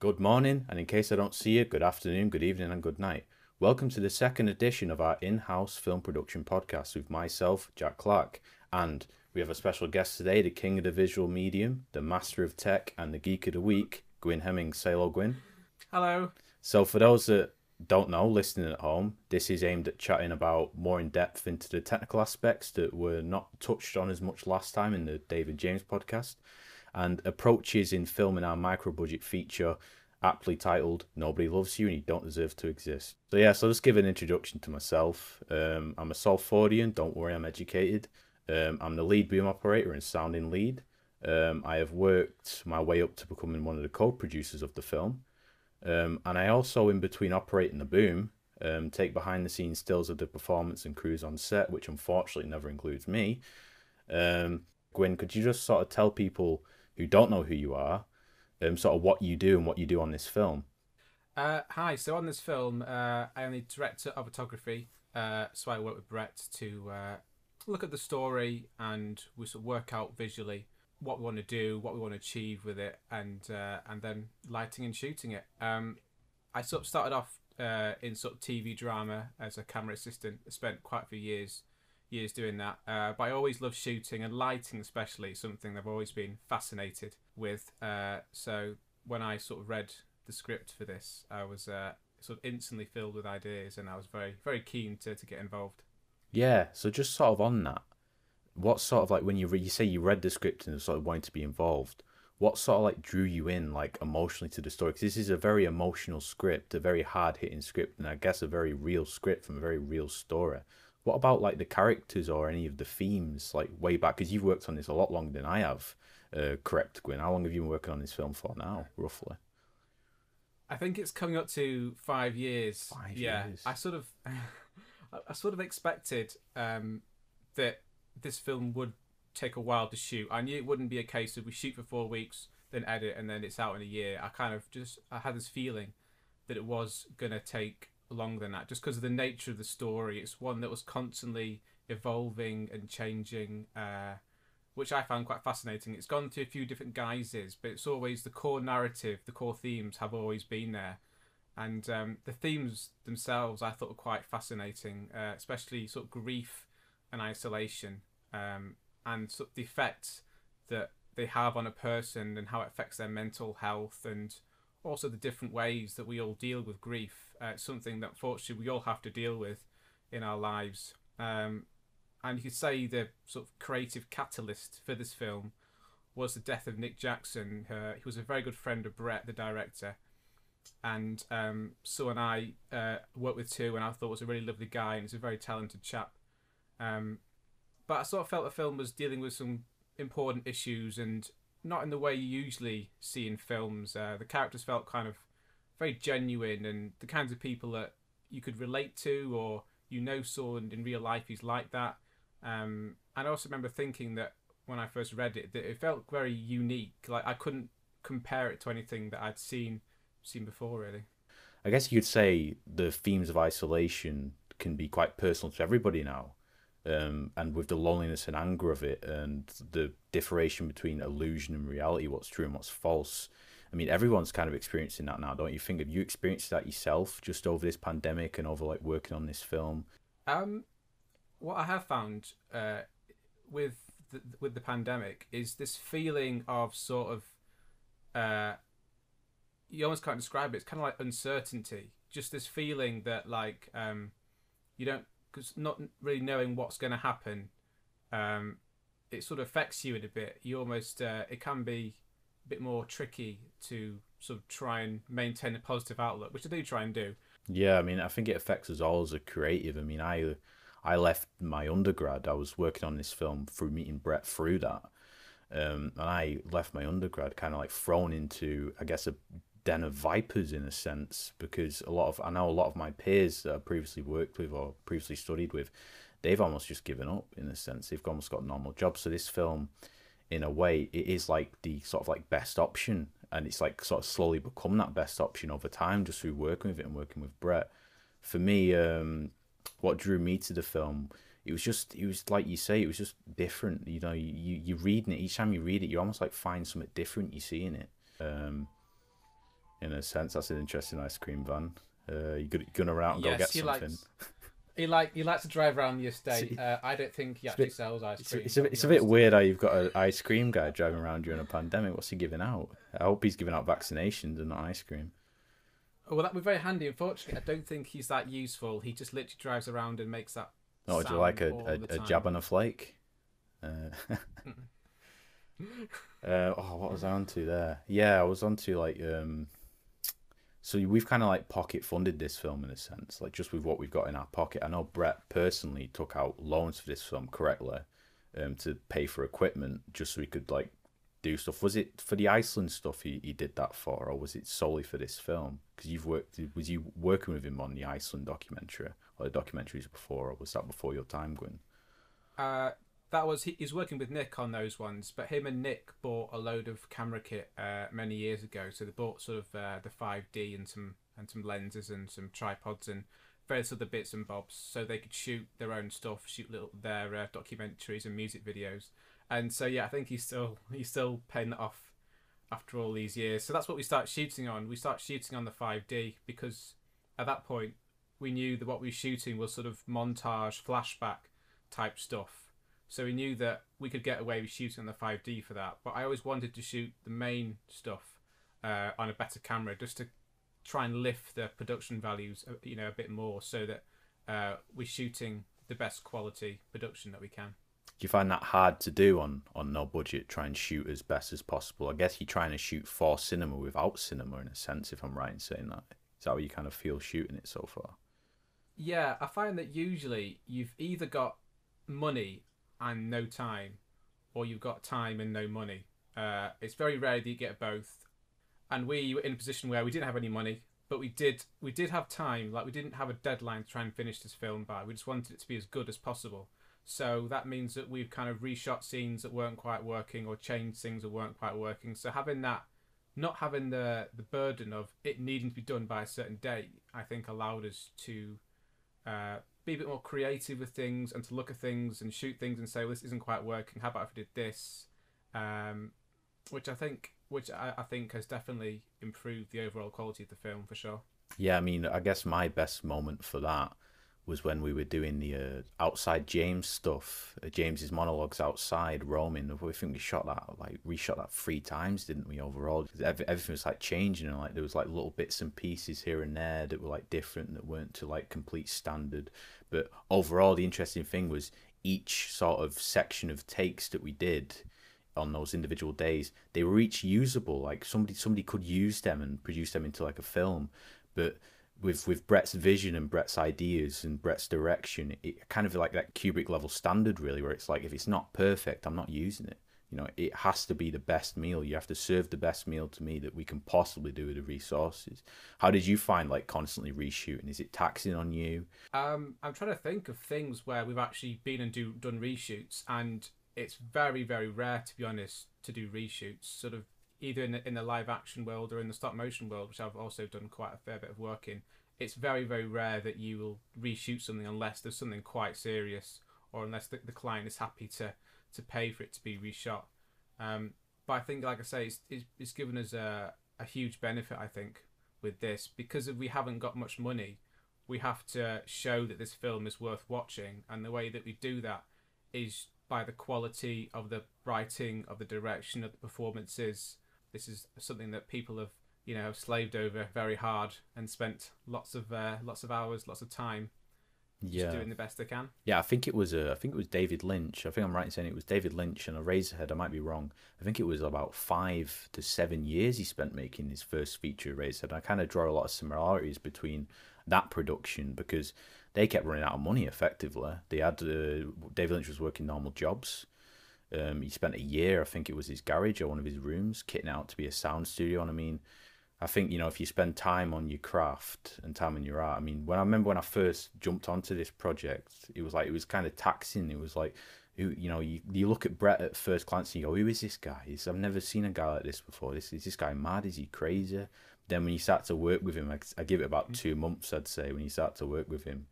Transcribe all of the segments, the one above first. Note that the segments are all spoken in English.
Good morning, and in case I don't see you, good afternoon, good evening, and good night. Welcome to the second edition of our in house film production podcast with myself, Jack Clark, and we have a special guest today, the king of the visual medium, the master of tech, and the geek of the week, Gwyn Hemmings. Say hello, Gwyn. Hello. So, for those that don't know, listening at home, this is aimed at chatting about more in depth into the technical aspects that were not touched on as much last time in the David James podcast, and approaches in filming our micro budget feature aptly titled Nobody Loves You and You Don't Deserve to Exist. So, yeah, so let's give an introduction to myself. Um, I'm a Salfordian, don't worry, I'm educated. Um, I'm the lead boom operator and sounding lead. Um, I have worked my way up to becoming one of the co producers of the film. Um, and I also, in between operating the boom, um, take behind the scenes stills of the performance and crews on set, which unfortunately never includes me. Um, Gwyn, could you just sort of tell people who don't know who you are, um, sort of what you do and what you do on this film? Uh, hi. So on this film, uh, I am the director of photography. Uh, so I work with Brett to uh, look at the story and we sort of work out visually what we want to do, what we want to achieve with it, and uh, and then lighting and shooting it. Um, I sort of started off uh, in sort of TV drama as a camera assistant. I spent quite a few years years doing that. Uh, but I always love shooting and lighting, especially something I've always been fascinated with. Uh, so when I sort of read the script for this, I was uh, sort of instantly filled with ideas, and I was very very keen to to get involved. Yeah. So just sort of on that, what sort of like when you re- you say you read the script and sort of wanted to be involved what sort of like drew you in like emotionally to the story because this is a very emotional script a very hard hitting script and i guess a very real script from a very real story what about like the characters or any of the themes like way back because you've worked on this a lot longer than i have uh, correct Gwyn how long have you been working on this film for now roughly I think it's coming up to five years. Five yeah, years. I sort of, I sort of expected um, that this film would take a while to shoot. I knew it wouldn't be a case of we shoot for four weeks, then edit, and then it's out in a year. I kind of just I had this feeling that it was gonna take longer than that, just because of the nature of the story. It's one that was constantly evolving and changing, uh, which I found quite fascinating. It's gone to a few different guises, but it's always the core narrative, the core themes have always been there. And um, the themes themselves, I thought were quite fascinating, uh, especially sort of grief and isolation, um, and sort of the effects that they have on a person and how it affects their mental health, and also the different ways that we all deal with grief. Uh, it's something that fortunately we all have to deal with in our lives. Um, and you could say the sort of creative catalyst for this film was the death of Nick Jackson. Uh, he was a very good friend of Brett, the director, and um, Sue and I uh, worked with two, and I thought was a really lovely guy, and he's a very talented chap. Um, but I sort of felt the film was dealing with some important issues, and not in the way you usually see in films. Uh, the characters felt kind of very genuine, and the kinds of people that you could relate to, or you know, saw and in real life he's like that. Um, and I also remember thinking that when I first read it, that it felt very unique. Like I couldn't compare it to anything that I'd seen seen before, really. I guess you could say the themes of isolation can be quite personal to everybody now. Um, and with the loneliness and anger of it, and the differentiation between illusion and reality, what's true and what's false. I mean, everyone's kind of experiencing that now, don't you think? Have you experienced that yourself just over this pandemic and over like working on this film? Um, what I have found uh, with the, with the pandemic is this feeling of sort of uh, you almost can't describe it. It's kind of like uncertainty. Just this feeling that like um, you don't because not really knowing what's going to happen. Um, it sort of affects you in a bit. You almost uh, it can be a bit more tricky to sort of try and maintain a positive outlook, which I do try and do. Yeah, I mean, I think it affects us all as a creative. I mean, I I left my undergrad. I was working on this film through meeting Brett through that, um, and I left my undergrad kind of like thrown into, I guess, a den of vipers in a sense because a lot of I know a lot of my peers that I previously worked with or previously studied with, they've almost just given up in a sense. They've almost got normal jobs. So this film, in a way, it is like the sort of like best option, and it's like sort of slowly become that best option over time just through working with it and working with Brett. For me, um, what drew me to the film. It was just, it was like you say, it was just different. You know, you you reading it each time you read it, you almost like find something different you see in it. Um, in a sense. That's an interesting ice cream van. Uh, you are gonna run out and yes, go get he something. Likes, he like he likes to drive around the estate. Uh, I don't think he actually bit, sells ice cream. It's, a, it's a bit weird how you've got an ice cream guy driving around during a pandemic. What's he giving out? I hope he's giving out vaccinations and not ice cream. Oh, well, that'd be very handy. Unfortunately, I don't think he's that useful. He just literally drives around and makes that. Oh, do you like a, a, a jab on a flake? Uh, uh, oh, what was I onto there? Yeah, I was onto like um. So we've kind of like pocket funded this film in a sense, like just with what we've got in our pocket. I know Brett personally took out loans for this film correctly, um, to pay for equipment just so he could like do stuff. Was it for the Iceland stuff he, he did that for, or was it solely for this film? Because you've worked, was you working with him on the Iceland documentary or the documentaries before, or was that before your time, Gwyn? Uh, that was he, he's working with Nick on those ones, but him and Nick bought a load of camera kit uh, many years ago. So they bought sort of uh, the five D and some and some lenses and some tripods and various other bits and bobs, so they could shoot their own stuff, shoot little their uh, documentaries and music videos. And so yeah, I think he's still he's still paying that off after all these years. So that's what we start shooting on. We start shooting on the five D because at that point we knew that what we were shooting was sort of montage flashback type stuff so we knew that we could get away with shooting on the 5D for that. But I always wanted to shoot the main stuff uh, on a better camera just to try and lift the production values, uh, you know, a bit more, so that uh, we're shooting the best quality production that we can. Do you find that hard to do on on no budget? Try and shoot as best as possible. I guess you're trying to shoot for cinema without cinema, in a sense. If I'm right in saying that, is that how you kind of feel shooting it so far? Yeah, I find that usually you've either got money and no time, or you've got time and no money. Uh, it's very rare that you get both. And we were in a position where we didn't have any money, but we did we did have time. Like we didn't have a deadline to try and finish this film by. We just wanted it to be as good as possible. So that means that we've kind of reshot scenes that weren't quite working or changed things that weren't quite working. So having that, not having the the burden of it needing to be done by a certain date, I think allowed us to uh, be a bit more creative with things and to look at things and shoot things and say, well, this isn't quite working. How about if we did this? Um, which I think, which I, I think has definitely improved the overall quality of the film for sure. Yeah, I mean, I guess my best moment for that was when we were doing the uh, outside James stuff, uh, James's monologues outside roaming. I think we shot that like we shot that three times, didn't we? Overall, everything was like changing, and like there was like little bits and pieces here and there that were like different that weren't to like complete standard. But overall, the interesting thing was each sort of section of takes that we did on those individual days they were each usable like somebody somebody could use them and produce them into like a film but with with Brett's vision and Brett's ideas and Brett's direction, it kind of like that Kubrick level standard, really, where it's like if it's not perfect, I'm not using it. You know, it has to be the best meal. You have to serve the best meal to me that we can possibly do with the resources. How did you find like constantly reshooting? Is it taxing on you? Um, I'm trying to think of things where we've actually been and do done reshoots, and it's very very rare to be honest to do reshoots. Sort of either in the, in the live action world or in the stop motion world, which I've also done quite a fair bit of work in, it's very, very rare that you will reshoot something unless there's something quite serious or unless the, the client is happy to, to pay for it to be reshot. Um, but I think, like I say, it's, it's, it's given us a, a huge benefit, I think, with this because if we haven't got much money, we have to show that this film is worth watching. And the way that we do that is by the quality of the writing, of the direction, of the performances, this is something that people have you know have slaved over very hard and spent lots of uh, lots of hours, lots of time. Yeah, doing the best they can. Yeah, I think it was. Uh, I think it was David Lynch. I think I'm right in saying it was David Lynch and Eraserhead. I might be wrong. I think it was about five to seven years he spent making his first feature Eraserhead. I kind of draw a lot of similarities between that production because they kept running out of money. Effectively, they had uh, David Lynch was working normal jobs um, he spent a year, I think it was his garage or one of his rooms, kitting out to be a sound studio. And I mean, I think you know if you spend time on your craft and time on your art. I mean, when I remember when I first jumped onto this project, it was like it was kind of taxing. It was like, you, you know, you, you look at Brett at first glance and you go, who is this guy? He's, I've never seen a guy like this before. This is this guy mad? Is he crazy? Then when you start to work with him, I, I give it about mm. two months, I'd say. When you start to work with him,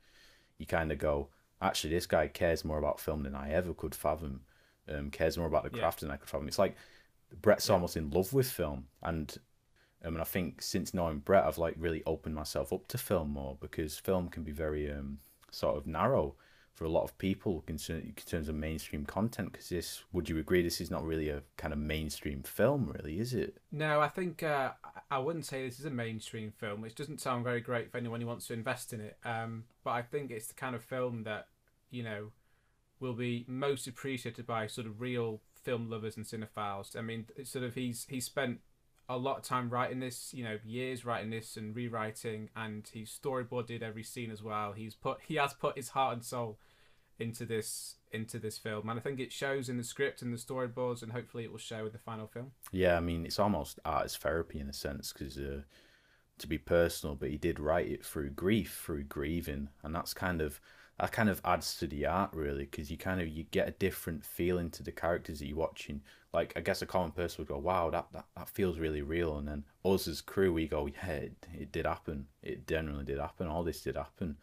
you kind of go, actually, this guy cares more about film than I ever could fathom um, cares more about the craft yeah. than I could fathom. It's like Brett's yeah. almost in love with film, and Um, and I think since knowing Brett, I've like really opened myself up to film more because film can be very um, sort of narrow for a lot of people in terms of mainstream content. Because this, would you agree, this is not really a kind of mainstream film, really, is it? No, I think uh, I wouldn't say this is a mainstream film, which doesn't sound very great for anyone who wants to invest in it. Um, but I think it's the kind of film that you know will be most appreciated by sort of real film lovers and cinephiles. I mean, sort of he's he spent a lot of time writing this, you know, years writing this and rewriting, and he's storyboarded every scene as well. He's put he has put his heart and soul into this into this film, and I think it shows in the script and the storyboards, and hopefully it will show in the final film. Yeah, I mean, it's almost art as therapy in a sense because. Uh, to be personal, but he did write it through grief, through grieving, and that's kind of that kind of adds to the art really because you kind of you get a different feeling to the characters that you're watching. Like i guess a common person would go wow that, that, that feels really real. And then us as crew we go yeah it, it did happen. It genuinely did happen. All this did happen.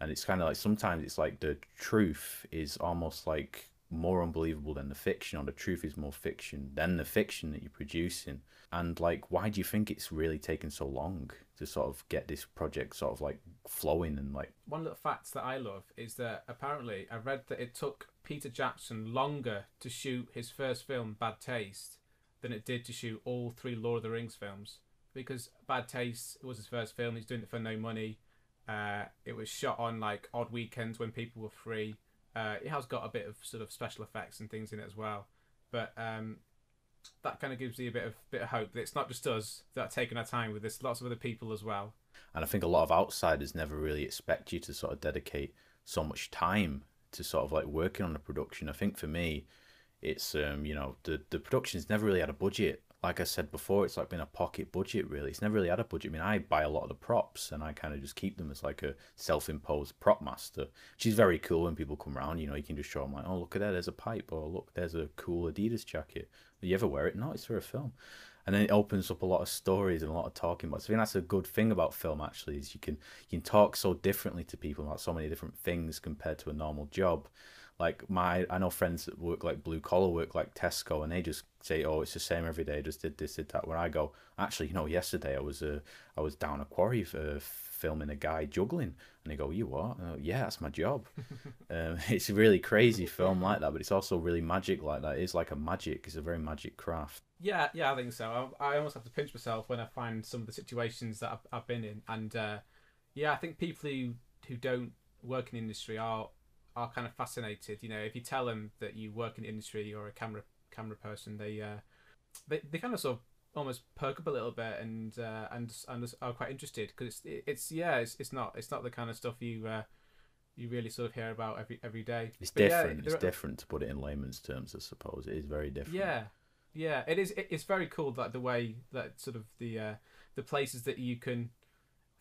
And it's kind of like sometimes it's like the truth is almost like more unbelievable than the fiction or the truth is more fiction than the fiction that you're producing. And like why do you think it's really taken so long to sort of get this project sort of like flowing and like one of the facts that i love is that apparently i read that it took peter jackson longer to shoot his first film bad taste than it did to shoot all three lord of the rings films. Because bad taste was his first film he's doing it for no money. Uh, it was shot on like odd weekends when people were free. Uh, it has got a bit of sort of special effects and things in it as well, but um, that kind of gives you a bit of bit of hope that it's not just us that are taking our time with this. Lots of other people as well. And I think a lot of outsiders never really expect you to sort of dedicate so much time to sort of like working on a production. I think for me, it's um, you know the the production's never really had a budget like I said before, it's like been a pocket budget really. It's never really had a budget. I mean, I buy a lot of the props and I kind of just keep them as like a self-imposed prop master, is very cool when people come around. You know, you can just show them like, oh look at that, there's a pipe, or look, there's a cool Adidas jacket. You ever wear it? No, it's for a film. And then it opens up a lot of stories and a lot of talking about. So I think that's a good thing about film actually is you can you can talk so differently to people about so many different things compared to a normal job like my I know friends that work like blue collar work like Tesco and they just say oh it's the same every day just did this did that where I go actually you know yesterday I was uh, I was down a quarry for filming a guy juggling. And they go you what? Uh, yeah that's my job. Um, it's a really crazy film like that but it's also really magic like that. It's like a magic it's a very magic craft. Yeah yeah I think so. I, I almost have to pinch myself when I find some of the situations that I've, I've been in. And uh, yeah I think people who who don't work in industry are are kind of fascinated. You know, if you tell them that you work in industry or a camera camera person, they uh, they they kind of sort of almost perk up a little bit and uh, and and are quite interested because it's it's yeah it's it's not it's not the kind of stuff you uh, you really sort of hear about every every day. It's but different. Yeah, it's different to put it in layman's terms, I suppose. It is very different. Yeah, yeah. It is. It's very cool that the way that sort of the uh, the places that you can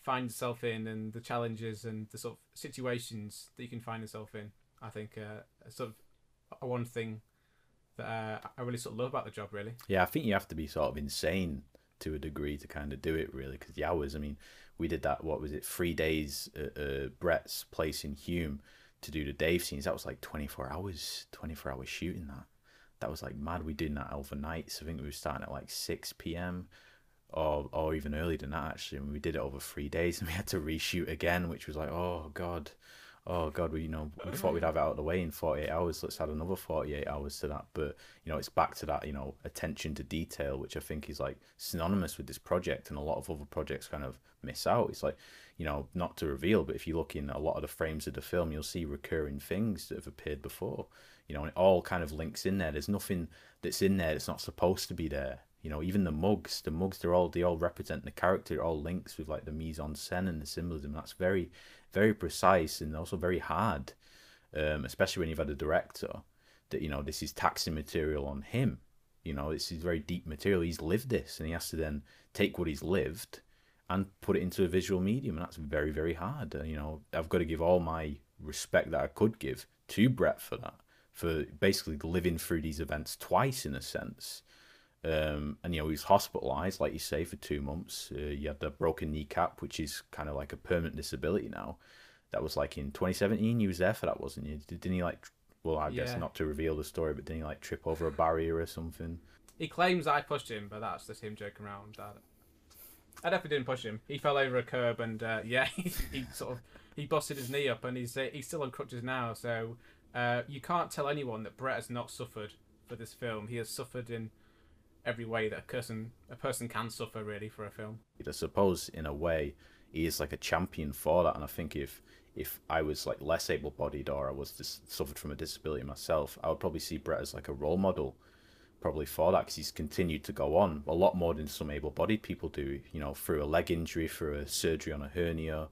find yourself in and the challenges and the sort of situations that you can find yourself in. I think uh, sort of one thing that uh, I really sort of love about the job, really. Yeah, I think you have to be sort of insane to a degree to kind of do it, really, because the hours. I mean, we did that. What was it? Three days at uh, Brett's place in Hulme to do the Dave scenes. That was like twenty four hours. Twenty four hours shooting that. That was like mad. We did that overnight. So I think we were starting at like six p.m or or even earlier than that actually. And we did it over three days, and we had to reshoot again, which was like, oh god, oh god, we you know we thought we'd have it out of the way in forty eight hours. Let's add another forty eight hours to that. But you know, it's back to that you know attention to detail, which I think is like synonymous with this project, and a lot of other projects kind of miss out. It's like you know, not to reveal, but if you look in a lot of the frames of the film, you'll see recurring things that have appeared before. You know, and it all kind of links in there. There's nothing that's in there that's not supposed to be there you know, even the mugs, the mugs, they're all they all represent the character, It all links with like the mise en scène and the symbolism. That's very, very precise and also very hard, um, especially when you've had a director that you know this is taxing material on him. You know, this is very deep material. He's lived this, and he has to then take what he's lived and put it into a visual medium, and that's very, very hard. Uh, you know, I've got to give all my respect that I could give to Brett for that, for basically living through these events twice in a sense um, and you know he was hospitalised, like you say, for two months. Uh, you had the broken kneecap, which is kind of like a permanent disability now. That was like in 2017. You was there for that, wasn't you? Didn't he like? Well, I guess not to reveal the story, but didn't he like trip over a barrier or something? He claims I pushed him, but that's just him joking around. I definitely didn't push him. He fell over a curb, and uh, yeah, he, he sort of he busted his knee up, and he's uh, he's still on crutches now. So uh, you can't tell anyone that Brett has not suffered for this film. He has suffered in every way that a person a person can suffer really for a film. I suppose in a way he is like a champion for that, and I think if if I was like less able-bodied or I was just suffered from a disability myself, I would probably see Brett as like a role model, probably for that because he's continued to go on a lot more than some able-bodied people do. You know, through a leg injury, through a surgery on a hernia,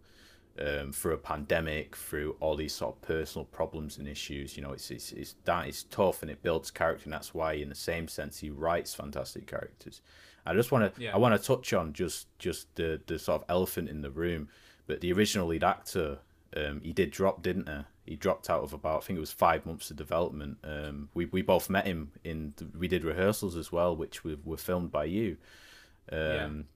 um, through a pandemic, through all these sort of personal problems and issues. You know, it's it's it's that is tough and it builds character, and that's why, in the same sense, he writes fantastic characters. I just want to Yeah. I want to touch on just just the the sort of elephant in the room, but the original lead actor, um, he did drop, didn't he? He dropped out of about I think it was five months of development. Um, we we both met him in the, we did rehearsals as well, which were, were filmed by you. Um,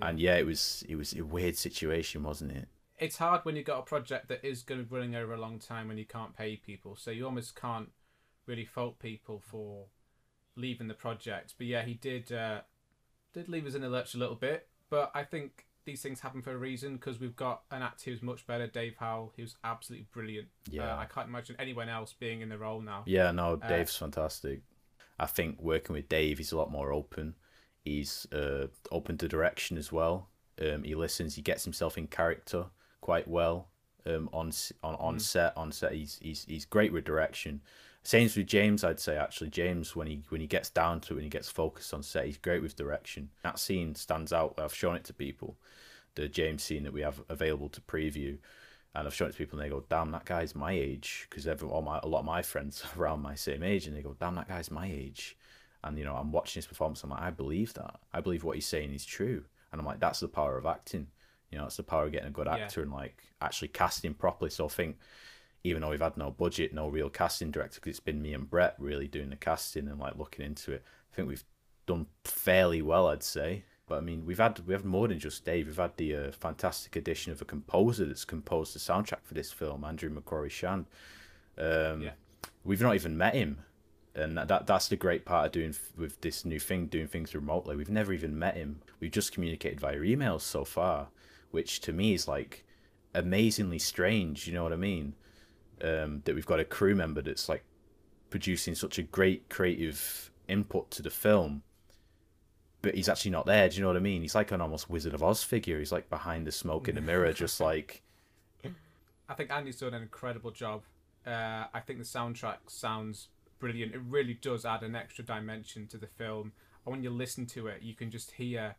And yeah, it was it was a weird situation, wasn't it? It's hard when you've got a project that is going to be running over a long time when you can't pay people. So you almost can't really fault people for leaving the project. But yeah, he did uh, did leave us in the lurch a little bit. But I think these things happen for a reason because we've got an actor who's much better, Dave Howell, who's absolutely brilliant. Yeah. Uh, I can't imagine anyone else being in the role now. Yeah, no, Dave's fantastic. I think working with Dave, he's a lot more open. He's uh, open to direction as well. Um, he listens. He gets himself in character quite well. Um, on on on set, on set, he's he's he's great with direction. Same with James, I'd say actually. James, when he when he gets down to it, when he gets focused on set, he's great with direction. That scene stands out. I've shown it to people. The James scene that we have available to preview, and I've shown it to people, and they go, "Damn, that guy's my age." Because every all my a lot of my friends are around my same age, and they go, "Damn, that guy's my age." And you know, I'm watching his performance. I'm like, I believe that. I believe what he's saying is true. And I'm like, that's the power of acting. You know, it's the power of getting a good actor and like actually casting properly. So I think, even though we've had no budget, no real casting director, because it's been me and Brett really doing the casting and like looking into it. I think we've done fairly well, I'd say. But I mean, we've had we have more than just Dave. We've had the uh, fantastic addition of a composer that's composed the soundtrack for this film, Andrew McCrory Shand. Um, Yeah. We've not even met him, and that, that that's the great part of doing with this new thing, doing things remotely. We've never even met him. We've just communicated via emails so far, which to me is like amazingly strange. You know what I mean? Um, that we've got a crew member that's like producing such a great creative input to the film, but he's actually not there. Do you know what I mean? He's like an almost Wizard of Oz figure. He's like behind the smoke in the mirror, just like I think Andy's done an incredible job. Uh, I think the soundtrack sounds brilliant. It really does add an extra dimension to the film. And when you listen to it, you can just hear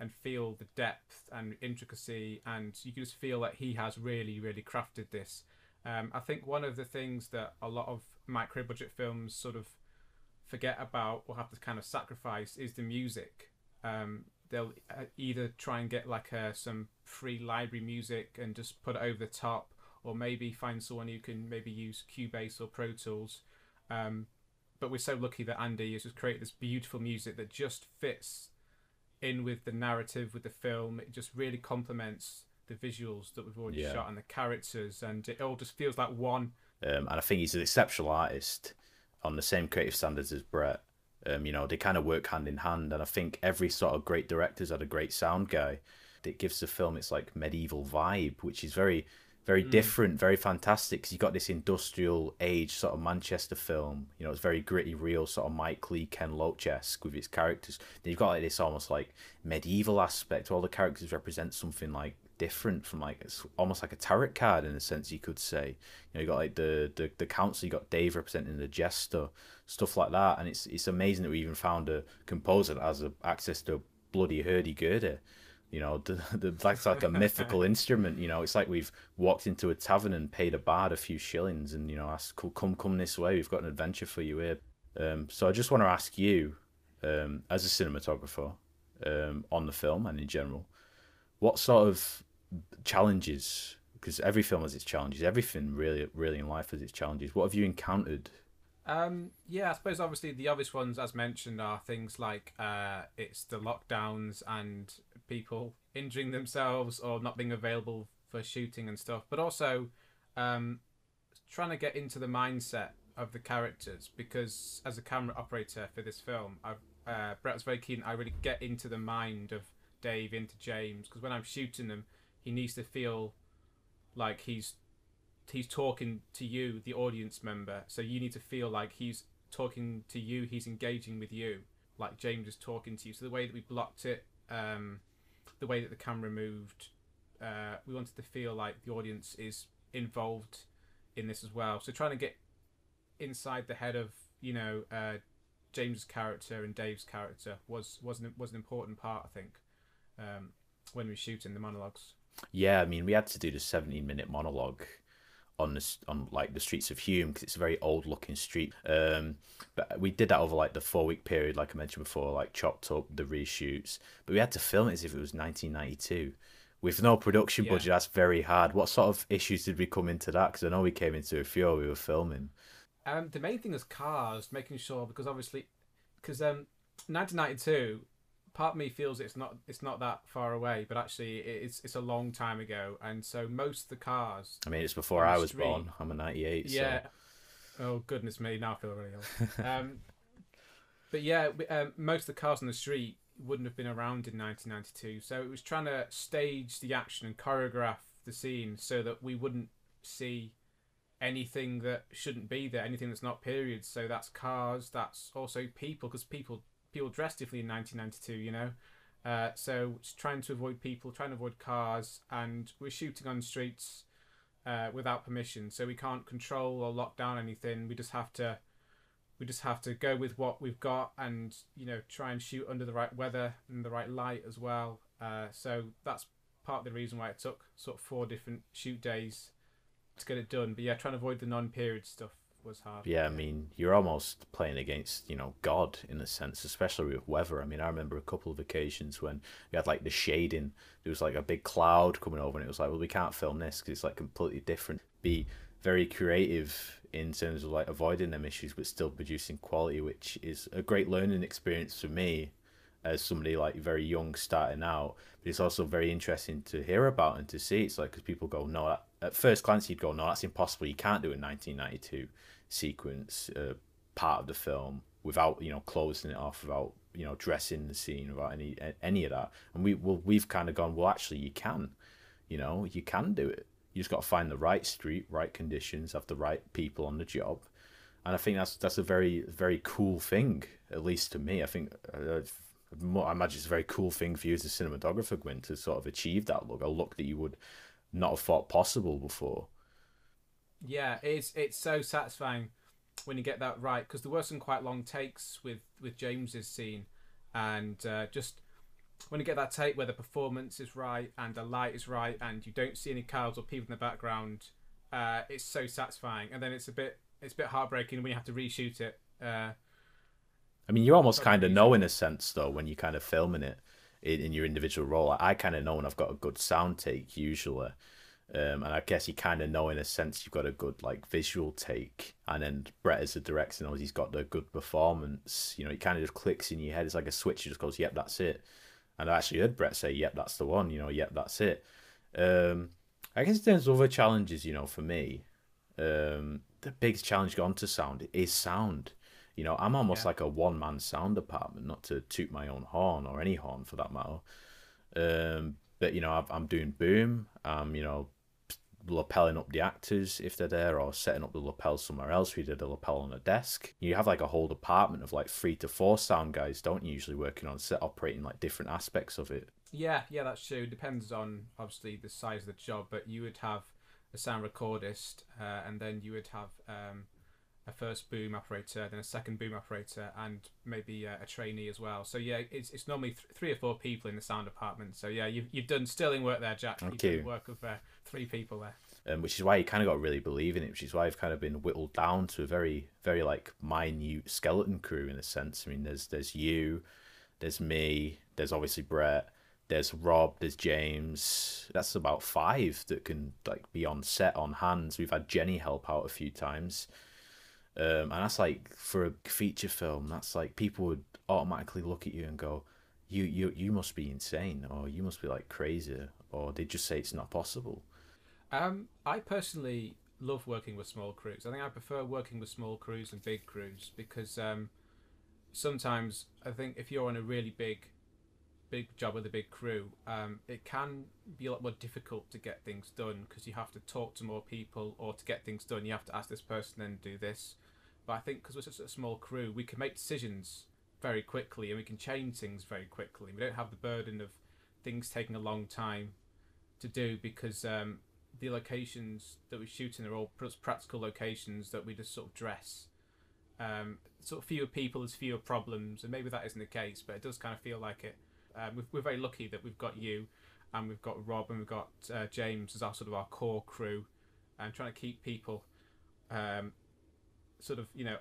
and feel the depth and intricacy, and you can just feel that he has really, really crafted this. Um, I think one of the things that a lot of micro budget films sort of forget about or have to kind of sacrifice is the music. Um, they'll uh, either try and get like uh, some free library music and just put it over the top, or maybe find someone who can maybe use Cubase or Pro Tools. Um, but we're so lucky that Andy has just created this beautiful music that just fits in with the narrative, with the film. It just really complements the visuals that we've already Yeah. shot and the characters, and it all just feels like one. Um, and I think he's an exceptional artist on the same creative standards as Brett. Um, you know, they kind of work hand in hand, and I think every sort of great director's had a great sound guy. It gives the film its like medieval vibe, which is very, very hmm. different, very fantastic. Because you got this industrial age sort of Manchester film. You know, it's very gritty, real sort of Mike Leigh, Ken Loach esque with its characters. Then you've got like this almost like medieval aspect. All the characters represent something like different from like it's almost like a tarot card in a sense you could say you know you got like the the, the council you got dave representing the jester stuff like that and it's it's amazing that we even found a composer that has a, access to a bloody hurdy-gurdy you know the, the that's like a mythical instrument you know it's like we've walked into a tavern and paid a bard a few shillings and you know asked "Come- come come this way we've got an adventure for you here. Um so i just want to ask you um as a cinematographer um on the film and in general what sort of challenges because every film has its challenges everything really really in life has its challenges what have you encountered? Um, yeah, I suppose obviously the obvious ones, as mentioned, are things like uh, it's the lockdowns and people injuring themselves or not being available for shooting and stuff, but also um, trying to get into the mindset of the characters because as a camera operator for this film, I've, uh, Brett was very keen. I really get into the mind of Dave into James because when I'm shooting them, he needs to feel like he's he's talking to you, the audience member. So you need to feel like he's talking to you, he's engaging with you, like James is talking to you. So the way that we blocked it, um, the way that the camera moved, uh, we wanted to feel like the audience is involved in this as well. So trying to get inside the head of you know uh, James's character and Dave's character was was an, was an important part, I think, um, when we were shooting the monologues. Yeah, I mean, we had to do the 17 minute monologue on the on like the streets of Hulme because it's a very old looking street. Um, but we did that over like the four week period, like I mentioned before, like chopped up the reshoots. But we had to film it as if it was 1992 with no production Yeah. budget. That's very hard. What sort of issues did we come into that? Because I know we came into a few while we were filming. Um, the main thing is cars, making sure because obviously, because um, 1992, part of me feels it's not it's not that far away, but actually it's it's a long time ago, and so most of the cars, I mean, it's before I was street. born. I'm a 98. yeah. Oh goodness me, now I feel really old. um, but yeah, um, most of the cars on the street wouldn't have been around in 1992, so it was trying to stage the action and choreograph the scene so that we wouldn't see anything that shouldn't be there, anything that's not periods. So that's cars, that's also people, because people people dressed differently in 1992, you know. Uh, so it's trying to avoid people, trying to avoid cars, and we're shooting on streets uh, without permission, so we can't control or lock down anything. We just have to we just have to go with what we've got, and you know try and shoot under the right weather and the right light as well. Uh, so that's part of the reason why it took sort of four different shoot days to get it done. But yeah, trying to avoid the non-period stuff was hard. Yeah, I mean, you're almost playing against, you know, God in a sense, especially with weather. I mean, I remember a couple of occasions when we had like the shading. There was like a big cloud coming over, and it was like, well, we can't film this because it's like completely different. Be very creative in terms of like avoiding them issues, but still producing quality, which is a great learning experience for me as somebody like very young starting out. But it's also very interesting to hear about and to see. It's like because people go, no, that, at first glance you'd go, no, that's impossible. You can't do a 1992 sequence uh, part of the film without you know closing it off, without you know dressing the scene, without any any of that. And we well, we've kind of gone, well, actually, you can, you know, you can do it. You just got to find the right street, right conditions, have the right people on the job, and I think that's that's a very very cool thing, at least to me. I think. Uh, I imagine it's a very cool thing for you as a cinematographer, Gwyn, to sort of achieve that look, a look that you would not have thought possible before. Yeah, it's it's so satisfying when you get that right because there were some quite long takes with with James's scene, and uh, just when you get that take where the performance is right and the light is right and you don't see any cars or people in the background, uh, it's so satisfying. And then it's a bit it's a bit heartbreaking when you have to reshoot it. Uh, I mean, you almost kind of know in a sense, though, when you're kind of filming it in, in your individual role. I, kind of know when I've got a good sound take usually, um, and I guess you kind of know in a sense you've got a good like visual take, and then Brett as a director knows he's got the good performance. You know, it kind of just clicks in your head. It's like a switch. It just goes, "Yep, that's it." And I actually heard Brett say, "Yep, that's the one." You know, "Yep, that's it." Um, I guess there's other challenges, you know, for me, um, the biggest challenge gone to sound is sound. You know, I'm almost Yeah. like a one man sound department, not to toot my own horn or any horn for that matter. Um, but you know, I've, I'm doing boom. I'm you know, lapelling up the actors if they're there, or setting up the lapel somewhere else. We did a lapel on a desk. You have like a whole department of like three to four sound guys, don't you? Usually working on set, operating like different aspects of it. Yeah, yeah, that's true. Depends on obviously the size of the job, but you would have a sound recordist, uh, and then you would have um, a first boom operator, then a second boom operator, and maybe uh, a trainee as well. So yeah, it's, it's normally th- three or four people in the sound department. So yeah, you've you've done sterling work there, Jack. Thank you've you. done work of uh, three people there. um, which is why you kind of got to really believe in it, which is why I've kind of been whittled down to a very, very like minute skeleton crew in a sense. I mean, there's there's you, there's me, there's obviously Brett, there's Rob, there's James. That's about five that can like be on set on hands. We've had Jenny help out a few times, um, and that's like for a feature film. That's like people would automatically look at you and go, "You you you must be insane," or "You must be like crazy," or they just say it's not possible. Um, I personally love working with small crews. I think I prefer working with small crews and big crews because um, sometimes I think if you're on a really big big job with a big crew, um, it can be a lot more difficult to get things done because you have to talk to more people, or to get things done, you have to ask this person and do this. But I think because we're such a small crew, we can make decisions very quickly and we can change things very quickly. We don't have the burden of things taking a long time to do because um, the locations that we shoot in are all practical locations that we just sort of dress. Um, sort of fewer people, there's fewer problems, and maybe that isn't the case, but it does kind of feel like it. Um, we're very lucky that we've got you, and we've got Rob, and we've got uh, James as our sort of our core crew, and trying to keep people, um, sort of you know,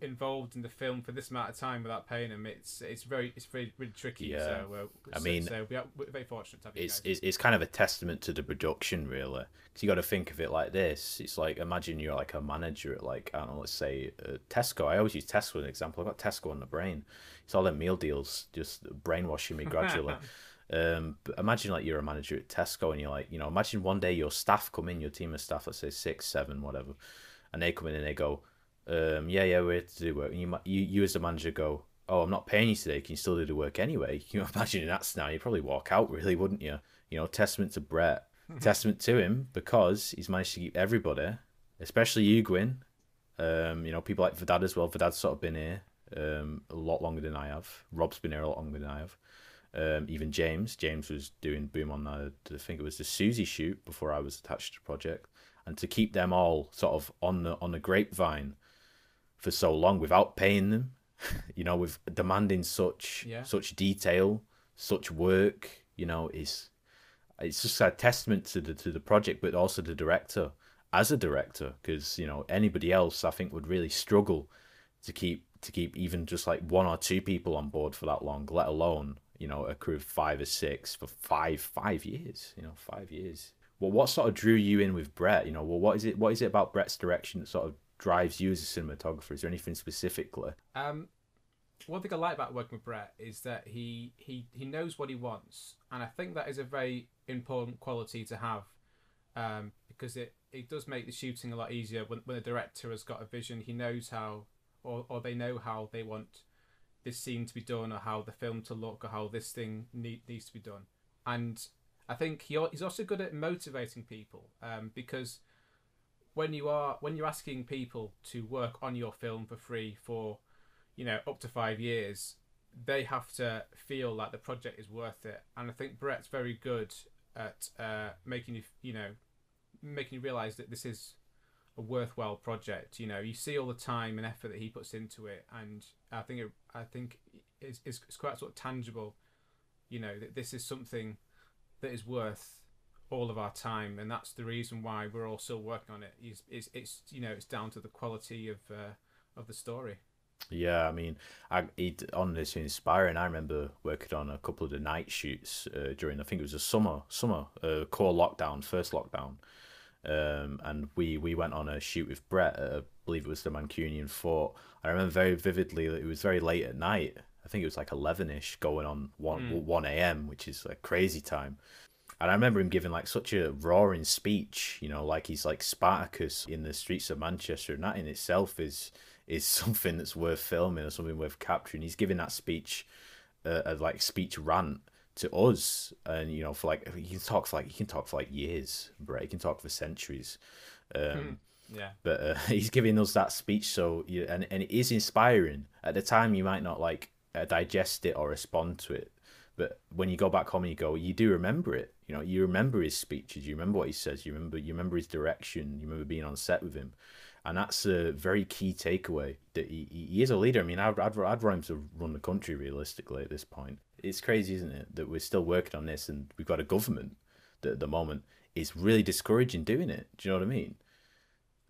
involved in the film for this amount of time without paying them, it's it's very it's very really tricky. Yeah, so, uh, I mean, so we are, we're very fortunate to have it's, it's it's kind of a testament to the production, really, because you got to think of it like this. It's like imagine you're like a manager at like I don't know, let's say uh, Tesco. I always use Tesco as an example. I've got Tesco on the brain. It's all the meal deals just brainwashing me gradually. Um, but imagine like you're a manager at Tesco and you're like, you know, imagine one day your staff come in, your team of staff, let's say six, seven, whatever, and they come in and they go, um, yeah, yeah, we're here to do work. And you, you, you as the manager go, oh, I'm not paying you today. Can you still do the work anyway? Can you imagine that scenario? You'd probably walk out, really, wouldn't you? You know, testament to Brett, testament to him because he's managed to keep everybody, especially you, Gwyn. Um, you know, people like Vedad as well. Vedad's sort of been here um, a lot longer than I have. Rob's been here a lot longer than I have. Um, even James. James was doing boom on the, I think it was the Susie shoot before I was attached to the project, and to keep them all sort of on the on the grapevine for so long without paying them, you know, with demanding such yeah. such detail, such work, you know, is it's just a testament to the to the project, but also the director as a director, because you know anybody else I think would really struggle to keep to keep even just like one or two people on board for that long, let alone you know a crew of five or six for five five years, you know, five years. Well, what sort of drew you in with Brett? You know, well, what is it? What is it about Brett's direction that sort of drives you as a cinematographer? Is there anything specifically? Um, one thing I like about working with Brett is that he he he knows what he wants, and I think that is a very important quality to have, um, because it it does make the shooting a lot easier when when the director has got a vision. He knows how, or or they know how they want this scene to be done, or how the film to look, or how this thing need, needs to be done, and I think he he's also good at motivating people, um, because when you are when you're asking people to work on your film for free for you know up to five years they have to feel like the project is worth it. And i think brett's very good at uh, making you you know making you realize that this is a worthwhile project. You know you see all the time and effort that he puts into it. And i think it, i think it's, it's quite sort of tangible you know that this is something that is worth all of our time, and that's the reason why we're all still working on it. Is it's, it's you know it's down to the quality of uh, of the story. Yeah, I mean, I it, on this inspiring. I remember working on a couple of the night shoots uh, during I think it was a summer summer uh, core lockdown, first lockdown, um, and we we went on a shoot with Brett. At, I believe it was the Mancunian Fort. I remember very vividly that it was very late at night. I think it was like eleven ish, going on one mm. one a.m., which is a crazy time. And I remember him giving like such a roaring speech, you know, like he's like Spartacus in the streets of Manchester, and that in itself is is something that's worth filming or something worth capturing. He's giving that speech, uh, a like speech rant to us, and you know, for like he can talk for like he can talk for like years, Brett. He can talk for centuries. Um, hmm. Yeah. But uh, he's giving us that speech, so and and it is inspiring. At the time, you might not like uh, digest it or respond to it, but when you go back home and you go, you do remember it. You know, you remember his speeches, you remember what he says, you remember you remember his direction, you remember being on set with him, and that's a very key takeaway. That he, he is a leader. I mean, I'd I'd, I'd want him to run the country realistically at this point. It's crazy, isn't it, that we're still working on this and we've got a government that at the moment is really discouraging doing it. Do you know what I mean?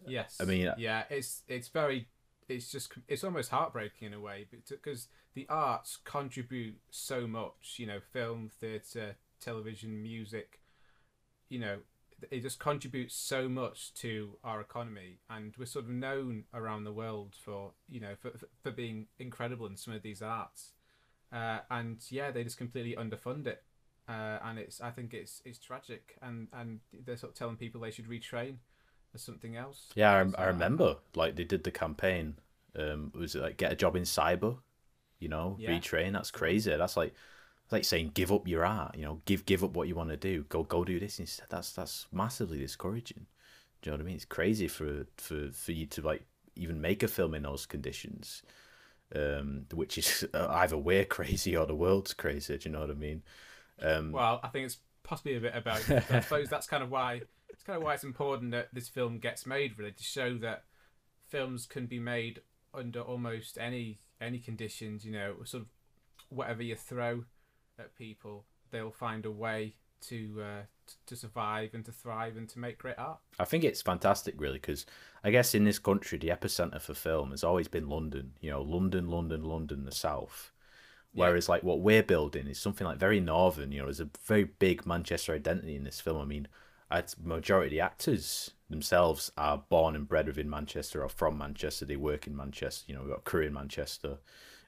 Yes. I mean, uh, yeah, it's it's very it's just it's almost heartbreaking in a way because the arts contribute so much you know film theatre television music you know it just contributes so much to our economy. And we're sort of known around the world for you know for, for being incredible in some of these arts. Uh, and yeah they just completely underfund it. Uh, and it's i think it's it's tragic. And and they're sort of telling people they should retrain as something else yeah i, I remember like they did the campaign um was it like get a job in cyber you know, yeah. retrain. That's crazy. That's like It's like saying give up your art, you know, give give up what you want to do. Go go do this instead. That's that's massively discouraging. Do you know what I mean? It's crazy for for for you to like even make a film in those conditions. Um, which is either we're crazy or the world's crazy. Do you know what I mean? Um, well, I think it's possibly a bit about. I suppose that's kind of why it's kind of why it's important that this film gets made, really, to show that films can be made under almost any any conditions. You know, sort of whatever you throw at people, they'll find a way to uh, to survive and to thrive and to make great art. I think it's fantastic, really, because I guess in this country, the epicenter for film has always been London. You know, London, London, London, the South. Whereas, yeah. like what we're building is something like very northern. You know, there's a very big Manchester identity in this film. I mean, a majority of the actors themselves are born and bred within Manchester or from Manchester. They work in Manchester. You know, we've got crew in Manchester.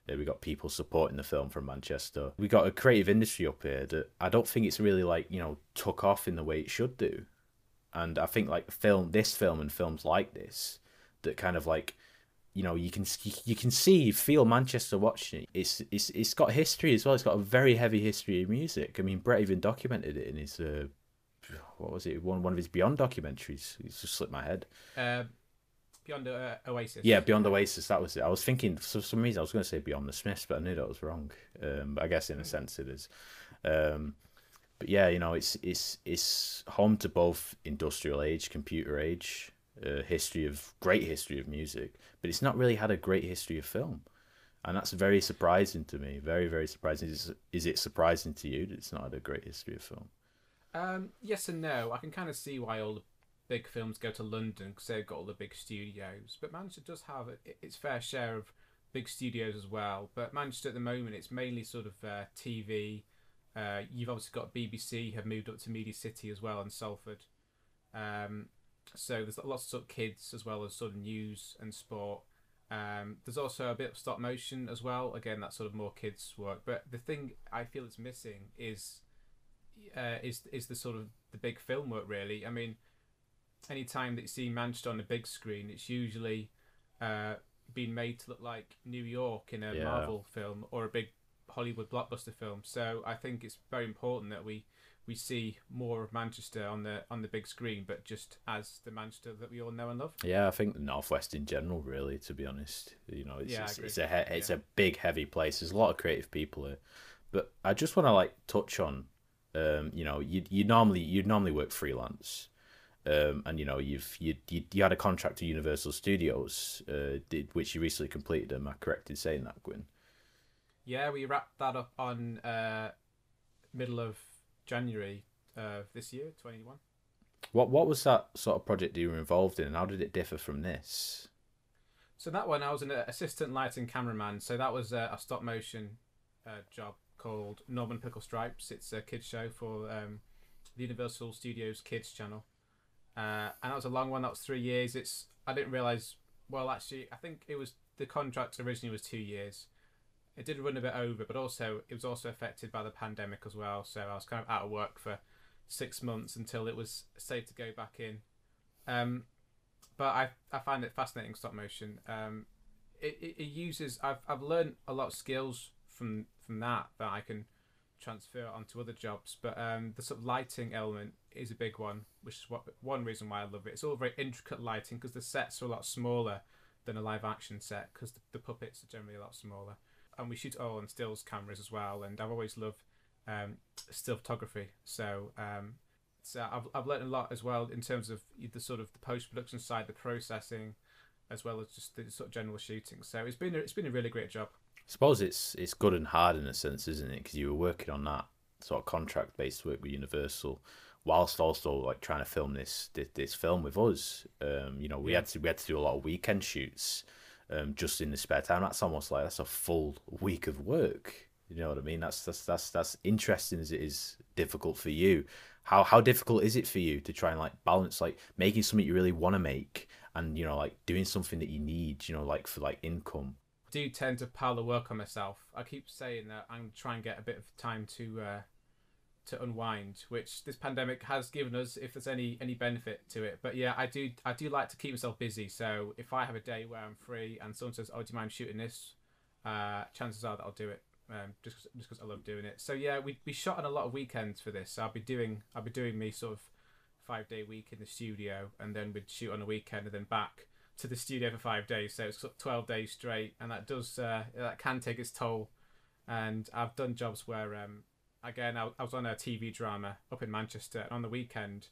Uh, we got people supporting the film from Manchester. We got a creative industry up here that I don't think it's really like you know took off in the way it should do, and I think like film, this film and films like this, that kind of like, you know, you can you can see feel Manchester watching it. It's it's it's got history as well. It's got a very heavy history of music. I mean, Brett even documented it in his. Uh, what was it? One one of his Beyond documentaries. It's just slipped my head. Uh, Beyond uh, Oasis. Yeah, Beyond Oasis. That was it. I was thinking for some reason I was going to say Beyond the Smiths, but I knew that was wrong. Um, but I guess in a sense it is. Um, but yeah, you know, it's it's it's home to both industrial age, computer age, uh, history of great history of music, but it's not really had a great history of film, and that's very surprising to me. Very very surprising. Is is it surprising to you that it's not had a great history of film? Um, yes and no. I can kind of see why all the big films go to London because they've got all the big studios. But Manchester does have its fair share of big studios as well. But Manchester at the moment, it's mainly sort of uh, TV. Uh, you've obviously got BBC have moved up to Media City as well and Salford. Um, so there's lots of, sort of kids as well as sort of news and sport. Um, there's also a bit of stop motion as well. Again, that's sort of more kids' work. But the thing I feel is missing is uh, is is the sort of the big film work. Really, I mean, any time that you see Manchester on a big screen, it's usually uh, been made to look like New York in a yeah. Marvel film or a big Hollywood blockbuster film. So I think it's very important that we we see more of Manchester on the on the big screen, but just as the Manchester that we all know and love. Yeah, I think the Northwest in general, really, to be honest, you know, it's yeah, it's, it's, a he- it's yeah. a big heavy place. There's a lot of creative people here, but I just want to like touch on, um, you know, you you normally you normally work freelance, um, and you know you've you, you, you had a contract to Universal Studios, uh, did, which you recently completed. Am I correct in saying that, Gwyn? Yeah, we wrapped that up on uh, middle of January uh, this year, twenty one. What what was that sort of project you were involved in, and how did it differ from this? So that one, I was an assistant lighting cameraman. So that was a, a stop motion uh, job called Norman Picklestripes. It's a kids show for um, the Universal Studios Kids channel. Uh, and that was a long one. That was three years. It's I didn't realize. Well, actually, I think it was the contract originally was two years. It did run a bit over, but also it was also affected by the pandemic as well. So I was kind of out of work for six months until it was safe to go back in. Um, but I I find it fascinating stop motion. Um, it, it, it uses I've I've learned a lot of skills from from that that I can transfer onto other jobs. But um, the sort of lighting element is a big one, which is what one reason why I love it. It's all very intricate lighting because the sets are a lot smaller than a live action set because the, the, puppets are generally a lot smaller. And we shoot all on stills cameras as well. And I've always loved um, still photography, so um, so I've I've learned a lot as well in terms of the sort of the post production side, the processing, as well as just the sort of general shooting. So it's been a, it's been a really great job. I suppose it's it's good and hard in a sense, isn't it? Because you were working on that sort of contract based work with Universal, whilst also like trying to film this this, this film with us. Um, you know, we yeah. had to we had to do a lot of weekend shoots, um, just in the spare time. That's almost like that's a full week of work. You know what I mean? That's that's that's that's interesting as it is difficult for you. How how difficult is it for you to try and like balance like making something you really want to make and you know like doing something that you need, you know, like for like income do tend to pile the work on myself. I keep saying that I'm trying to get a bit of time to uh, to unwind, which this pandemic has given us, if there's any any benefit to it. But yeah, I do I do like to keep myself busy. So if I have a day where I'm free and someone says, "Oh, do you mind shooting this?" Uh, chances are that I'll do it. um, just just because I love doing it. So yeah, we we shot on a lot of weekends for this. So I'll be doing I'll be doing me sort of five day week in the studio, and then we'd shoot on a weekend, and then back to the studio for five days. So it's twelve days straight, and that does uh, that can take its toll. And I've done jobs where um, again I, I was on a TV drama up in Manchester, and on the weekend.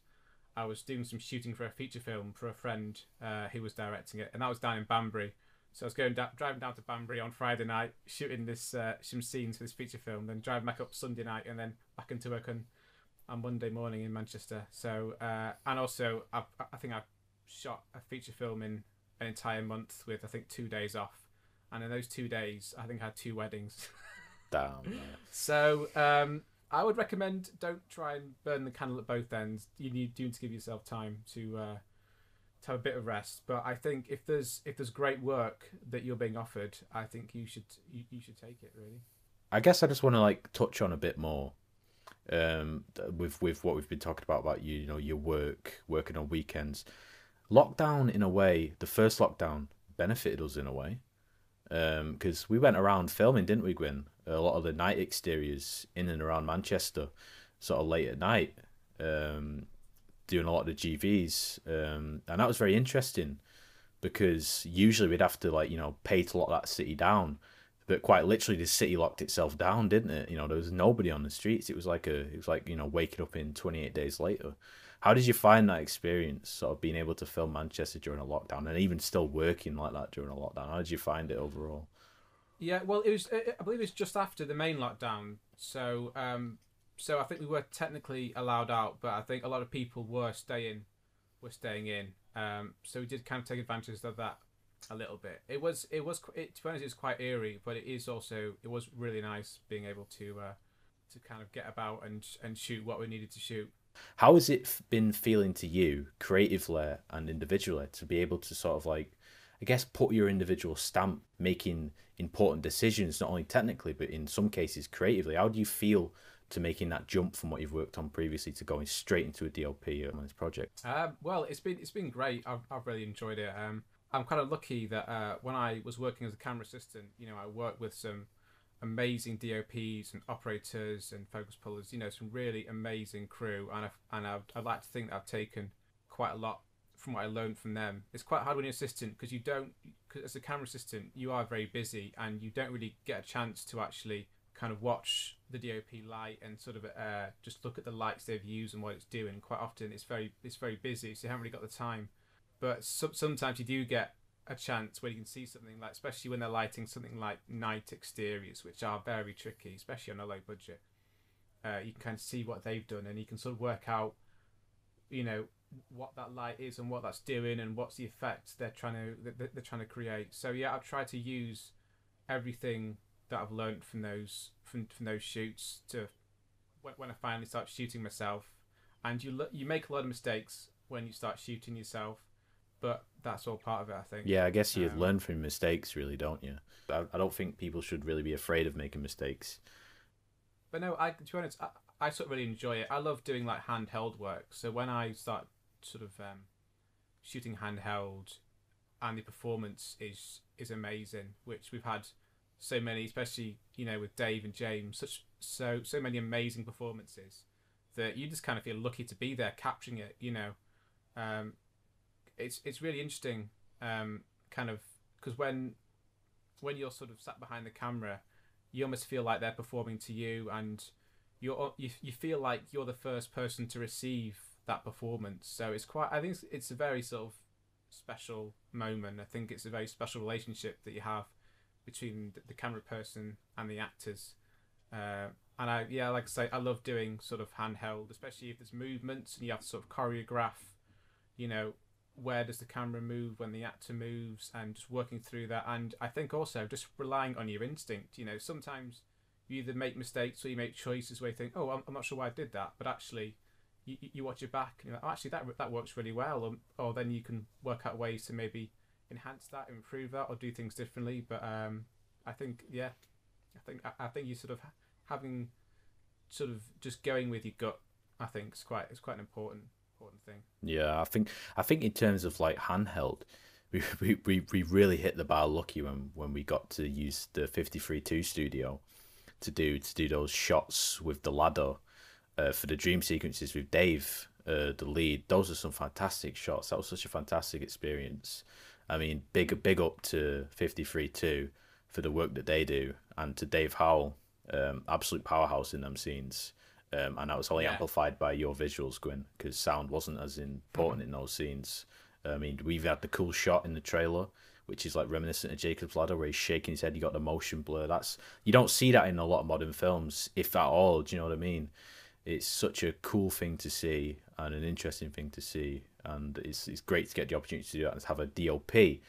I was doing some shooting for a feature film for a friend uh, who was directing it, and that was down in Banbury. So I was going driving down to Banbury on Friday night, shooting this uh, some scenes for this feature film, then driving back up Sunday night, and then back into work on, on Monday morning in Manchester. So uh, and also I, I think I shot a feature film in an entire month with I think two days off, and in those two days I think I had two weddings. Damn. so um, I would recommend don't try and burn the candle at both ends. You need, you need to give yourself time to. Uh, to have a bit of rest. But I think if there's if there's great work that you're being offered, I think you should you, you should take it really. I guess I just want to like touch on a bit more um with with what we've been talking about about you, you know your work working on weekends lockdown in a way the first lockdown benefited us in a way because um, we went around filming didn't we Gwyn a lot of the night exteriors in and around Manchester sort of late at night um, doing a lot of the GVs, um, and that was very interesting because usually we'd have to like you know pay to lock that city down, but quite literally the city locked itself down, didn't it? You know there was nobody on the streets. It was like a it was like you know waking up in twenty eight days later. How did you find that experience, sort of being able to film Manchester during a lockdown and even still working like that during a lockdown? How did you find it overall? Yeah, well, it was. I believe it was just after the main lockdown. So um, so I think we were technically allowed out, but I think a lot of people were staying, were staying in. Um, so we did kind of take advantage of that a little bit. It was it was it, to be honest, it was quite eerie, but it is also it was really nice being able to uh, to kind of get about and and shoot what we needed to shoot. How has it been feeling to you, creatively and individually, to be able to sort of like, I guess, put your individual stamp, making important decisions, not only technically but in some cases creatively? How do you feel to making that jump from what you've worked on previously to going straight into a DOP on this project? Um, well, it's been it's been great. I've, I've really enjoyed it. Um, I'm kind of lucky that uh, when I was working as a camera assistant, you know, I worked with some amazing DOPs and operators and focus pullers. You know, some really amazing crew, and I've, and I'd, I'd like to think that I've taken quite a lot from what I learned from them. It's quite hard when you're assistant because you don't, cause as a camera assistant, you are very busy and you don't really get a chance to actually kind of watch the DOP light and sort of uh, just look at the lights they've used and what it's doing. Quite often, it's very it's very busy, so you haven't really got the time. But so, sometimes you do get a chance where you can see something like, especially when they're lighting something like night exteriors, which are very tricky, especially on a low budget. Uh, you can kind of see what they've done, and you can sort of work out, you know, what that light is and what that's doing, and what's the effect they're trying to they're trying to create. So yeah, I've tried to use everything that I've learned from those from, from those shoots to when, when I finally start shooting myself. And you look, you make a lot of mistakes when you start shooting yourself, but that's all part of it, I think. Yeah, I guess you um, learn from mistakes, really, don't you? I, I don't think people should really be afraid of making mistakes. But no, I to be honest, I, I sort of really enjoy it. I love doing like handheld work. So when I start sort of um, shooting handheld, and the performance is is amazing, which we've had so many, especially you know with Dave and James, such so so many amazing performances that you just kind of feel lucky to be there capturing it. You know, um, it's it's really interesting, um, kind of because when when you're sort of sat behind the camera, you almost feel like they're performing to you, and you're you you feel like you're the first person to receive that performance. So it's quite. I think it's, it's a very sort of special moment. I think it's a very special relationship that you have between the camera person and the actors. Uh, and I, yeah, like I say, I love doing sort of handheld, especially if there's movements and you have to sort of choreograph, you know, where does the camera move when the actor moves and just working through that. And I think also just relying on your instinct, you know, sometimes you either make mistakes or you make choices where you think, oh, I'm, I'm not sure why I did that. But actually, you, you watch it back and you're like, oh, actually, that, that works really well. Or, or then you can work out ways to maybe enhance that, improve that, or do things differently. But um, I think yeah, I think I, I think you sort of having sort of just going with your gut. I think is quite is quite an important important thing. Yeah, I think I think in terms of like handheld, we we, we, we really hit the bar lucky when when we got to use the 53.2 studio. to do to do those shots with the ladder uh, for the dream sequences with Dave, uh, the lead. Those are some fantastic shots. That was such a fantastic experience. I mean, big big up to fifty three two for the work that they do, and to Dave Howell, um, absolute powerhouse in them scenes. Um, and that was only Yeah. amplified by your visuals, Gwyn, because sound wasn't as important in those scenes. I mean, we've had the cool shot in the trailer, which is like reminiscent of Jacob's Ladder, where he's shaking his head. You got the motion blur. That's you don't see that in a lot of modern films, if at all. Do you know what I mean? It's such a cool thing to see and an interesting thing to see, and it's it's great to get the opportunity to do that and to have a DOP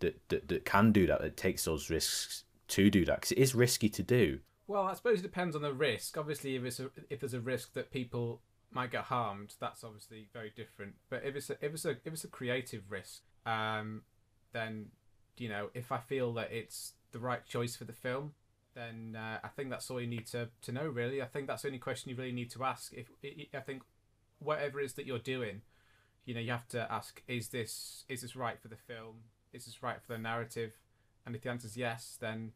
that that, that can do that, that takes those risks to do that, because it is risky to do. Well, I suppose it depends on the risk. Obviously, if it's a, if there's a risk that people might get harmed, that's obviously very different. But if it's a, if it's a if it's a creative risk, um, then you know if I feel that it's the right choice for the film, then uh, I think that's all you need to to know. Really, I think that's the only question you really need to ask. If I think whatever it is that you're doing, you know, you have to ask: Is this is this right for the film? Is this right for the narrative? And if the answer is yes, then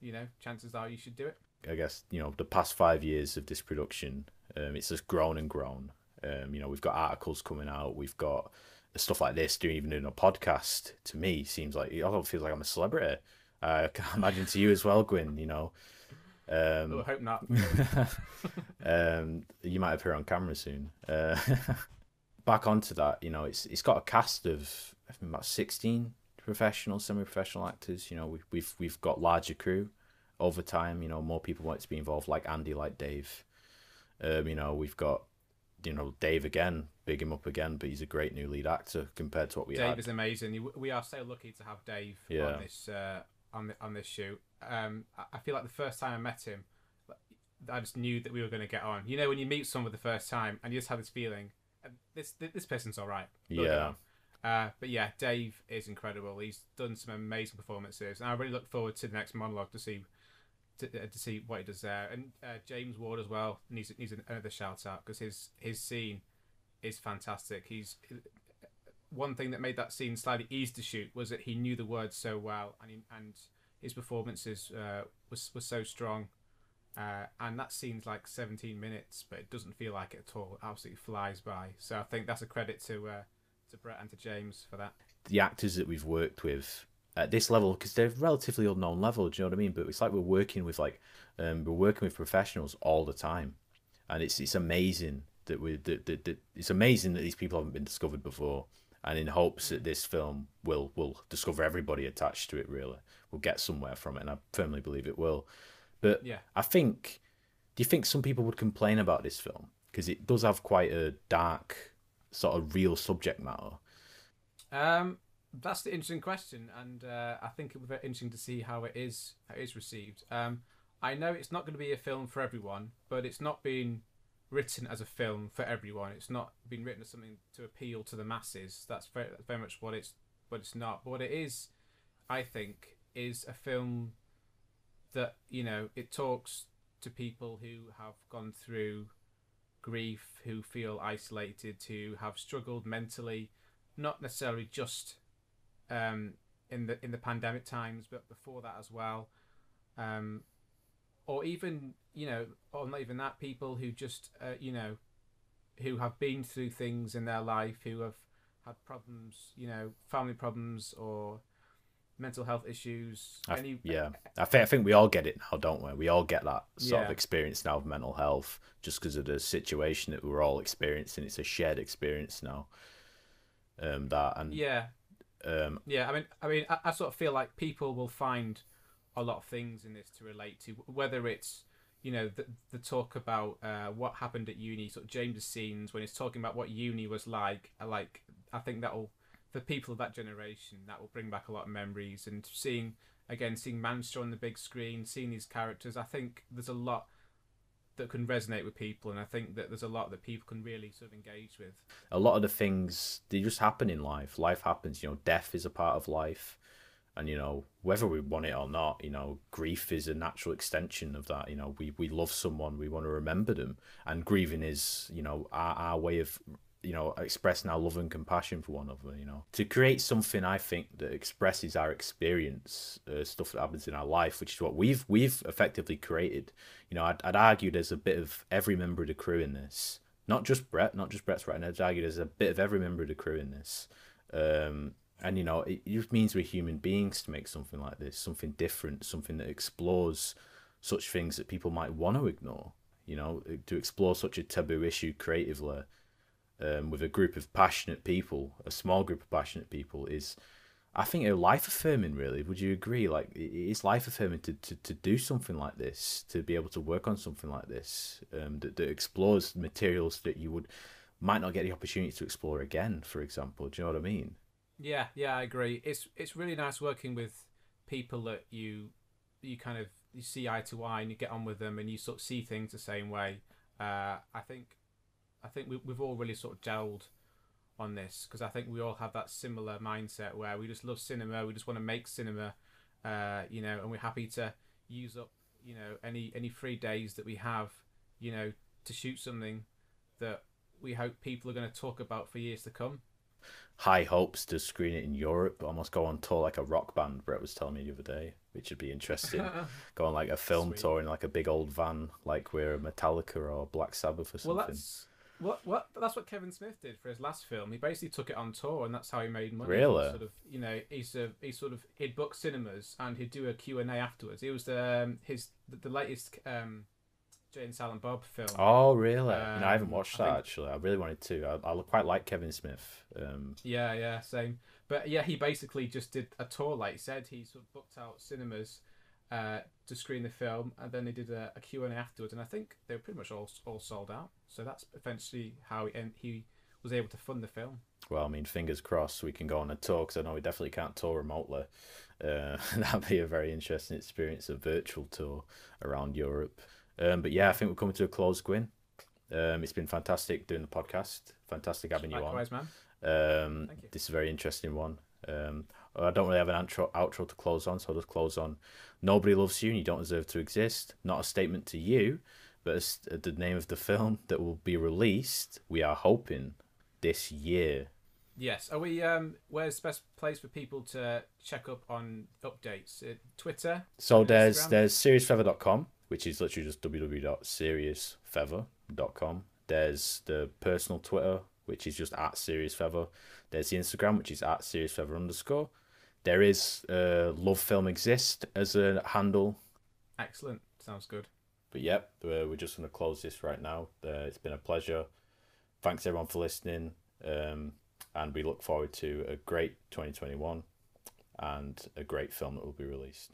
you know, chances are you should do it. I guess you know the past five years of this production, um, it's just grown and grown. Um, you know, we've got articles coming out, we've got stuff like this. Doing even doing a podcast to me seems like I don't feel like I'm a celebrity. Uh, I can imagine to you as well, Gwyn. You know, um, Oh, I hope not. um, you might appear on camera soon. Uh, back onto that, you know, it's it's got a cast of I think about sixteen professional, semi-professional actors. You know, we've we've we've got larger crew over time. You know, more people want to be involved, like Andy, like Dave. Um, you know, we've got you know Dave again, big him up again, but he's a great new lead actor compared to what we have. Dave had. is amazing. We are so lucky to have Dave Yeah. on this uh, on the, on this shoot. Um, I- feel like the first time I met him, I just knew that we were going to get on. You know, when you meet someone for the first time and you just have this feeling, uh, this this person's all right. We'll Yeah. Uh, but yeah, Dave is incredible. He's done some amazing performances, and I really look forward to the next monologue to see to, uh, to see what he does there. And uh, James Ward as well needs needs another shout out because his his scene is fantastic. He's one thing that made that scene slightly easy to shoot was that he knew the words so well, and he, and his performances uh, was was so strong. Uh, and that scene's like 17 minutes, but it doesn't feel like it at all. It absolutely flies by. So I think that's a credit to uh, to Brett and to James for that. the actors that we've worked with at this level because they're relatively unknown level. Do you know what I mean? But it's like we're working with like um, we're working with professionals all the time, and it's it's amazing that we that, that, that it's amazing that these people haven't been discovered before. And in hopes that this film will will discover everybody attached to it, really, we'll get somewhere from it, and I firmly believe it will. But Yeah. I think, do you think some people would complain about this film because it does have quite a dark sort of real subject matter? Um, that's the interesting question, and uh, I think it would be interesting to see how it is how it is received. Um, I know it's not going to be a film for everyone, but it's not been written as a film for everyone. It's not been written as something to appeal to the masses. That's very, very much what it's what it's not. But what it is, I think, is a film that you know it talks to people who have gone through grief, who feel isolated, who have struggled mentally, not necessarily just um, in the in the pandemic times, but before that as well, um, or even you know, or not even that, people who just uh, you know, who have been through things in their life, who have had problems, you know, family problems or mental health issues. I- any yeah, I think I think we all get it now, don't we? We all get that sort of experience now of mental health, just because of the situation that we're all experiencing. It's a shared experience now. Um, that and yeah, um, Yeah, I mean, I mean, I, I sort of feel like people will find a lot of things in this to relate to, whether it's you know the, the talk about uh, what happened at uni, sort of James's scenes when he's talking about what uni was like. Like, I think that'll for people of that generation that will bring back a lot of memories and seeing again seeing Manchester on the big screen, seeing these characters. I think there's a lot that can resonate with people, and I think that there's a lot that people can really sort of engage with. a lot of the things they just happen in life. Life happens. You know, death is a part of life, and you know whether we want it or not, you know, grief is a natural extension of that. You know, we we love someone, we want to remember them, and grieving is you know our our way of you know, expressing our love and compassion for one another. You know, to create something I think that expresses our experience, uh, stuff that happens in our life, which is what we've we've effectively created. You know, I'd, I'd argue there's a bit of every member of the crew in this, not just Brett, not just Brett's writing. I'd argue there's a bit of every member of the crew in this. Um, and you know, it, it means we're human beings to make something like this, something different, something that explores such things that people might want to ignore. You know, to explore such a taboo issue creatively um, with a group of passionate people, a small group of passionate people, is, I think, life affirming. Really, would you agree? Like, it's life affirming to, to, to do something like this, to be able to work on something like this, um, that, that explores materials that you would might not get the opportunity to explore again. For example, do you know what I mean? Yeah, yeah, I agree. It's it's really nice working with people that you you kind of you see eye to eye and you get on with them and you sort of see things the same way. Uh, I think I think we, we've all really sort of gelled on this because I think we all have that similar mindset where we just love cinema, we just want to make cinema, uh, you know, and we're happy to use up you know any any free days that we have, you know, to shoot something that we hope people are going to talk about for years to come high hopes to screen it in Europe, but almost go on tour like a rock band. Brett was telling me the other day, which would be interesting. go on like a film Sweet. tour in like a big old van, like we're a Metallica or Black Sabbath or something. Well, that's what what that's what Kevin Smith did for his last film. He basically took it on tour, and that's how he made money. Really? Sort of, you know, he's a, he sort of he'd book cinemas and he'd do a Q and A afterwards. He was the um, his the, the latest. Um, Jay and Silent Bob film. Oh, really? Um, no, I haven't watched that think... actually. I really wanted to. I, I quite like Kevin Smith. Um... Yeah, yeah, same. But yeah, he basically just did a tour, like he said. He sort of booked out cinemas uh, to screen the film, and then they did a, a Q and A afterwards. And I think they were pretty much all all sold out. So that's eventually how he he was able to fund the film. Well, I mean, fingers crossed we can go on a tour because I know we definitely can't tour remotely. Uh, that'd be a very interesting experience, a virtual tour around Europe. Um, but yeah, I think we're coming to a close, Gwyn. Um, it's been fantastic doing the podcast. Fantastic having you Likewise, on. man. Um, you. This is a very interesting one. Um, I don't really have an outro, outro to close on, so I'll just close on. Nobody loves you, and you don't deserve to exist. Not a statement to you, but the name of the film that will be released. We are hoping this year. Yes. Are we? Um, where's the best place for people to check up on updates? Uh, Twitter. So there's Instagram? there's seriousfeather.com which is literally just www.seriousfeather.com. There's the personal Twitter, which is just at seriousfeather. There's the Instagram, which is at seriousfeather underscore. There is uh, Love Film Exist as a handle. Excellent. Sounds good. But yep, we're just going to close this right now. Uh, it's been a pleasure. Thanks everyone for listening. Um, and we look forward to a great 2021 and a great film that will be released.